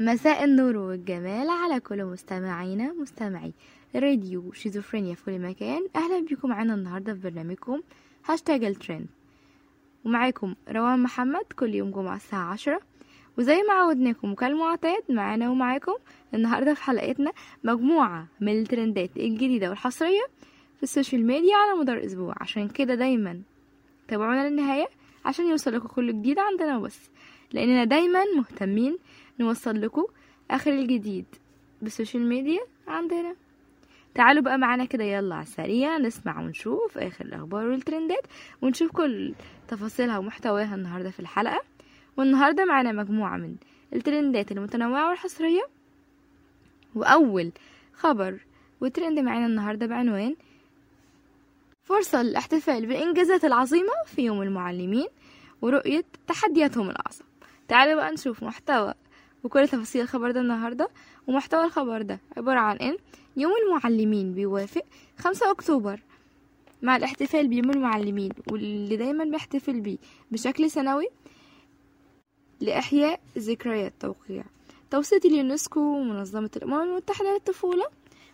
مساء النور والجمال على كل مستمعينا مستمعي. راديو شيزوفرينيا في كل مكان. أهلا بكم معانا النهارده في برنامجكم هاشتاج الترند. ومعاكم روان محمد كل يوم جمعة الساعة عشرة. وزي ما عودناكم وكالمعتاد معانا ومعاكم النهاردة في حلقتنا مجموعة من ال trends الجديدة والحصرية في ال social media على مدار الأسبوع. عشان كده دايما تابعونا للنهاية عشان يوصل لكم كل جديد عندنا وبس. لأننا دايما مهتمين نوصل لكم آخر الجديد بالسوشيال ميديا عندنا. تعالوا بقى معانا كده يلا على السريع نسمع ونشوف آخر الأخبار والترندات ونشوف كل تفاصيلها ومحتواها النهاردة في الحلقة. والنهاردة معانا مجموعة من الترندات المتنوعة والحصرية. وأول خبر وترند معانا النهاردة بعنوان فرصة للاحتفال بالإنجازات العظيمة في يوم المعلمين ورؤية تحدياتهم الأعظم. تعالوا بقى نشوف محتوى وكل تفاصيل الخبر ده النهاردة ومحتوى الخبر ده عبارة عن إن يوم المعلمين بيوافق خمسة أكتوبر مع الاحتفال بيوم المعلمين واللي دايما بيحتفل بيه بشكل سنوي لإحياء ذكريات توقيع. توصية اليونسكو ومنظمة الأمم المتحدة للطفولة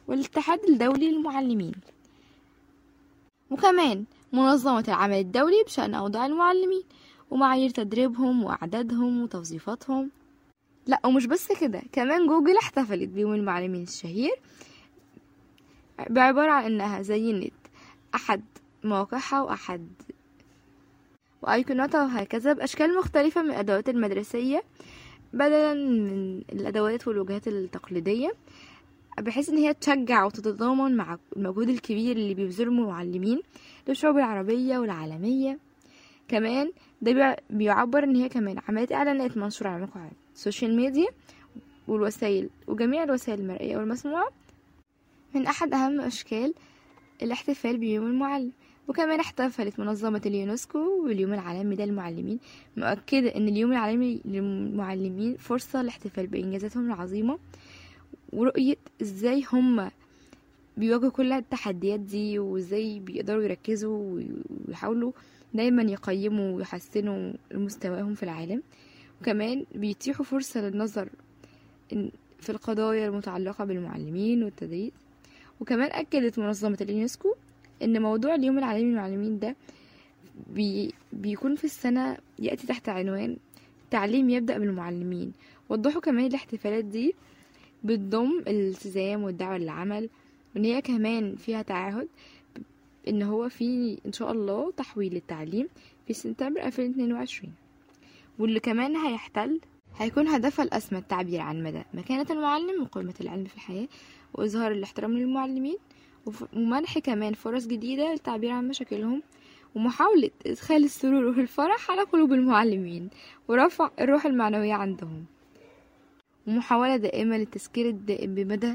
والاتحاد الدولي للمعلمين. وكمان منظمة العمل الدولي بشأن أوضاع المعلمين ومعايير تدريبهم وأعدادهم وتوظيفاتهم لا ومش بس كده كمان جوجل احتفلت بيوم المعلمين الشهير بعبارة عن إنها زينت أحد مواقعها وأحد وأيقوناتها وهكذا بأشكال مختلفة من الأدوات المدرسية بدلا من الأدوات والوجهات التقليدية بحيث إن هي تشجع وتتضامن مع المجهود الكبير اللي بيبذله المعلمين للشعوب العربية والعالمية. كمان ده بيعبر إن هي كمان عملت إعلانات منشورة على مواقع ال social media والوسائل وجميع الوسائل المرئية والمسموعة. من أحد أهم أشكال الاحتفال بيوم المعلم وكمان احتفلت منظمة اليونسكو باليوم العالمي للمعلمين. مؤكدة أن اليوم العالمي للمعلمين فرصة لاحتفال بإنجازاتهم العظيمة ورؤية إزاي هم بيواجهوا كل التحديات دي وإزاي بيقدروا يركزوا ويحاولوا دايما يقيموا ويحسنوا مستواهم في العالم. وكمان بيتيحوا فرصة للنظر في القضايا المتعلقة بالمعلمين والتدريس. وكمان أكدت منظمة اليونسكو إن موضوع اليوم العالمي للمعلمين ده بي بيكون في السنة يأتي تحت عنوان تعليم يبدأ بالمعلمين وضحوا كمان الاحتفالات دي بتضم الالتزام والدعوة للعمل وإن هي كمان فيها تعهد إن هو في إن شاء الله تحويل التعليم في سبتمبر 2022 واللي كمان هيحتل هيكون هدفها الأسمى التعبير عن مدى مكانة المعلم وقيمة العلم في الحياة وإظهار الاحترام للمعلمين ومنح كمان فرص جديدة للتعبير عن مشاكلهم ومحاولة إدخال السرور والفرح على قلوب المعلمين ورفع الروح المعنوية عندهم. ومحاولة دائمة للتذكير الدائم بمدى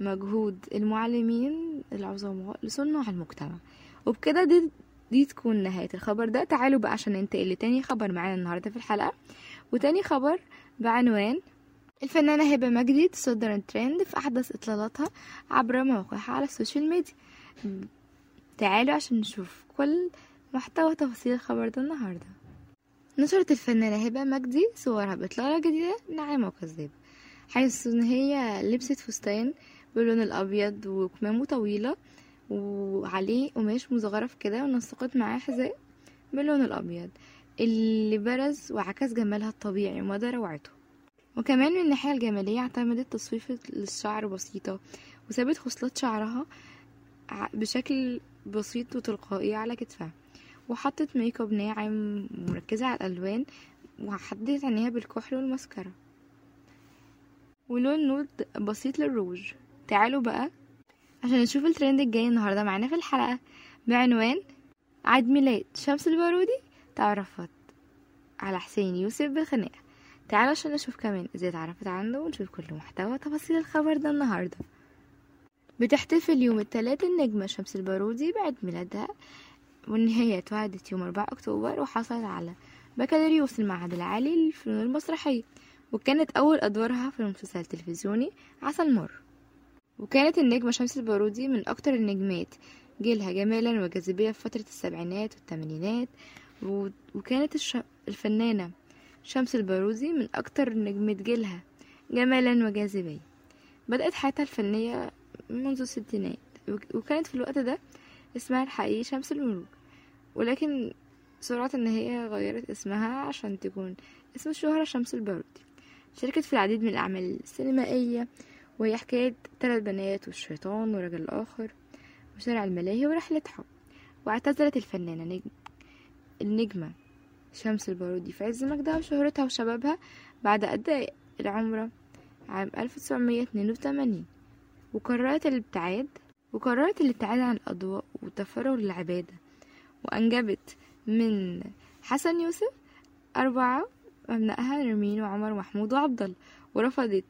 مجهود المعلمين العظماء لصنع المجتمع. وبكده دي, دي تكون نهاية الخبر ده. تعالوا بقى عشان ننتقل لتاني خبر معانا النهاردة في الحلقة. وتاني خبر بعنوان الفنانة هبة مجدي تصدر الترند في أحدث إطلالاتها عبر مواقعها على ال social media. تعالوا عشان نشوف كل محتوى تفاصيل الخبر ده النهاردة. نشرت الفنانة هبة مجدي صورها بإطلالة جديدة موقع الزيب حيث إن هي لبست فستان باللون الأبيض وكمامه طويلة وعليه قماش مزخرف كده ونسقت معاه حذاء باللون الأبيض اللي برز وعكس جمالها الطبيعي ومدى روعته وكمان من الناحية الجمالية اعتمدت تصفيف للشعر بسيطة وسابت خصلات شعرها بشكل بسيط وتلقائي على كتفها. وحطت make up ناعم مركزة على الألوان وحددت عينيها بالكحل والماسكارا ولون nude بسيط للروج. تعالوا بقى عشان نشوف الترند الجاي النهاردة معانا في الحلقة. بعنوان عيد ميلاد شمس البارودي تعرفت على حسين يوسف بالخناقة. تعالوا عشان نشوف كمان إزاي اتعرفت عنه ونشوف كل محتوى تفاصيل الخبر ده النهاردة. بتحتفل يوم الثلاث النجمة شمس البارودي بعيد ميلادها وإن هي اتولدت يوم 4 أكتوبر وحصلت على بكالوريوس المعهد العالي للفنون المسرحية وكانت أول أدوارها في المسلسل التلفزيوني عسل مر وكانت النجمة شمس البارودي من أكتر النجمات جيلها جمالا وجاذبية في فترة السبعينات والثمانينات وكانت الفنانة شمس البارودي من أكتر نجمة جيلها جمالا وجاذبية. بدأت حياتها الفنية منذ الستينات وك- وكانت في الوقت ده اسمها الحقيقي شمس الملوك ولكن سرعة ان هي غيرت اسمها عشان تكون اسم الشهرة شمس البارودي. شاركت في العديد من الأعمال السينمائية وهي حكاية ثلاث بنات والشيطان ورجل الآخر وشارع الملاهي ورحلة حب. واعتزلت الفنانة نجم النجمة شمس البارودي في عز مجدها وشهرتها وشبابها بعد أداء العمرة عام 1982 وقررت الابتعاد وقررت الابتعاد عن الأضواء والتفرغ للعبادة. وأنجبت من حسن يوسف أربعة أبنائها نرمين وعمر ومحمود وعبد ورفضت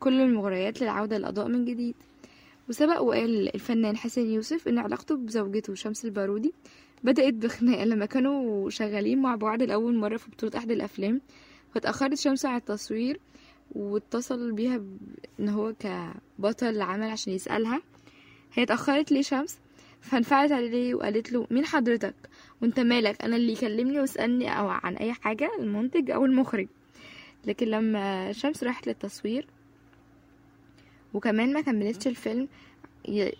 كل المغريات للعودة للأضواء من جديد. وسبق وقال الفنان حسن يوسف إن علاقته بزوجته شمس البارودي بدأت بخناقة لما كانوا شغالين مع بعض لأول مرة في بطولة أحد الأفلام فاتأخرت شمس عن التصوير واتصل بيها إن هو كبطل العمل عشان يسألها. هي اتأخرت ليه شمس؟ فانفعلت عليه وقالت له مين حضرتك؟ وانت مالك؟ أنا اللي يكلمني ويسألني أو عن أي حاجة المنتج أو المخرج. لكن لما شمس راحت للتصوير وكمان ما كملتش الفيلم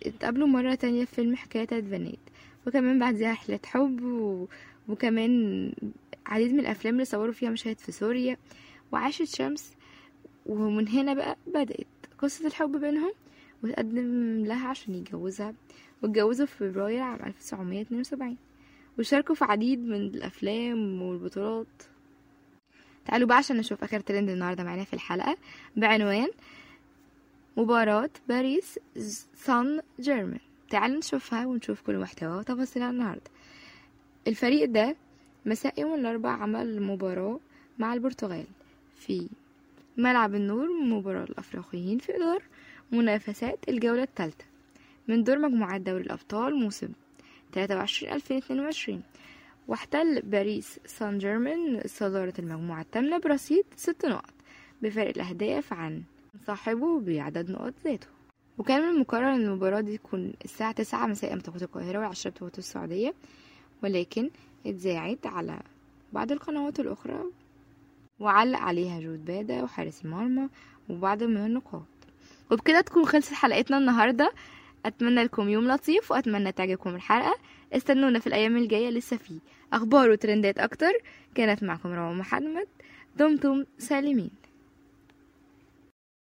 اتقابلوا مرة تانية في فيلم حكاية تلات بنات وكمان بعدها رحلة حب و... وكمان عديد من الأفلام اللي صوروا فيها مشاهد في سوريا. وعاشت شمس ومن هنا بقى بدأت قصة الحب بينهم وتقدم لها عشان يتجوزها. واتجوزوا في فبراير عام 1972 وشاركوا في عديد من الأفلام والبطولات. تعالوا بقى عشان نشوف آخر ترند النهاردة معانا في الحلقة. بعنوان مباراة باريس سان جيرمان. تعالوا نشوفها ونشوف كل محتواها وتفاصيلها النهاردة. الفريق ده مساء يوم الأربعاء عمل مباراة مع البرتغال في ملعب النور مباراة الأفريقيين في إطار منافسات الجولة الثالثة من دور مجموعات دوري الأبطال موسم 23-2022 واحتل باريس سان جيرمان صدارة المجموعة الثامنة برصيد ست نقط بفارق الأهداف عن صاحبه بعدد نقط ذاته. وكان من المقرر إن المباراة دي تكون الساعة تسعة مساء بتوقيت القاهرة والعشرة بتوقيت السعودية ولكن اتذاعت على بعض القنوات الأخرى وعلق عليها جود بادا وحارس المرمى وبعض من النقاط. وبكده تكون خلصت حلقتنا النهاردة. أتمنى لكم يوم لطيف وأتمنى تعجبكم الحلقة. استنونا في الأيام الجاية لسه في أخبار وترندات أكتر. كانت معكم روان محمد. دمتم سالمين.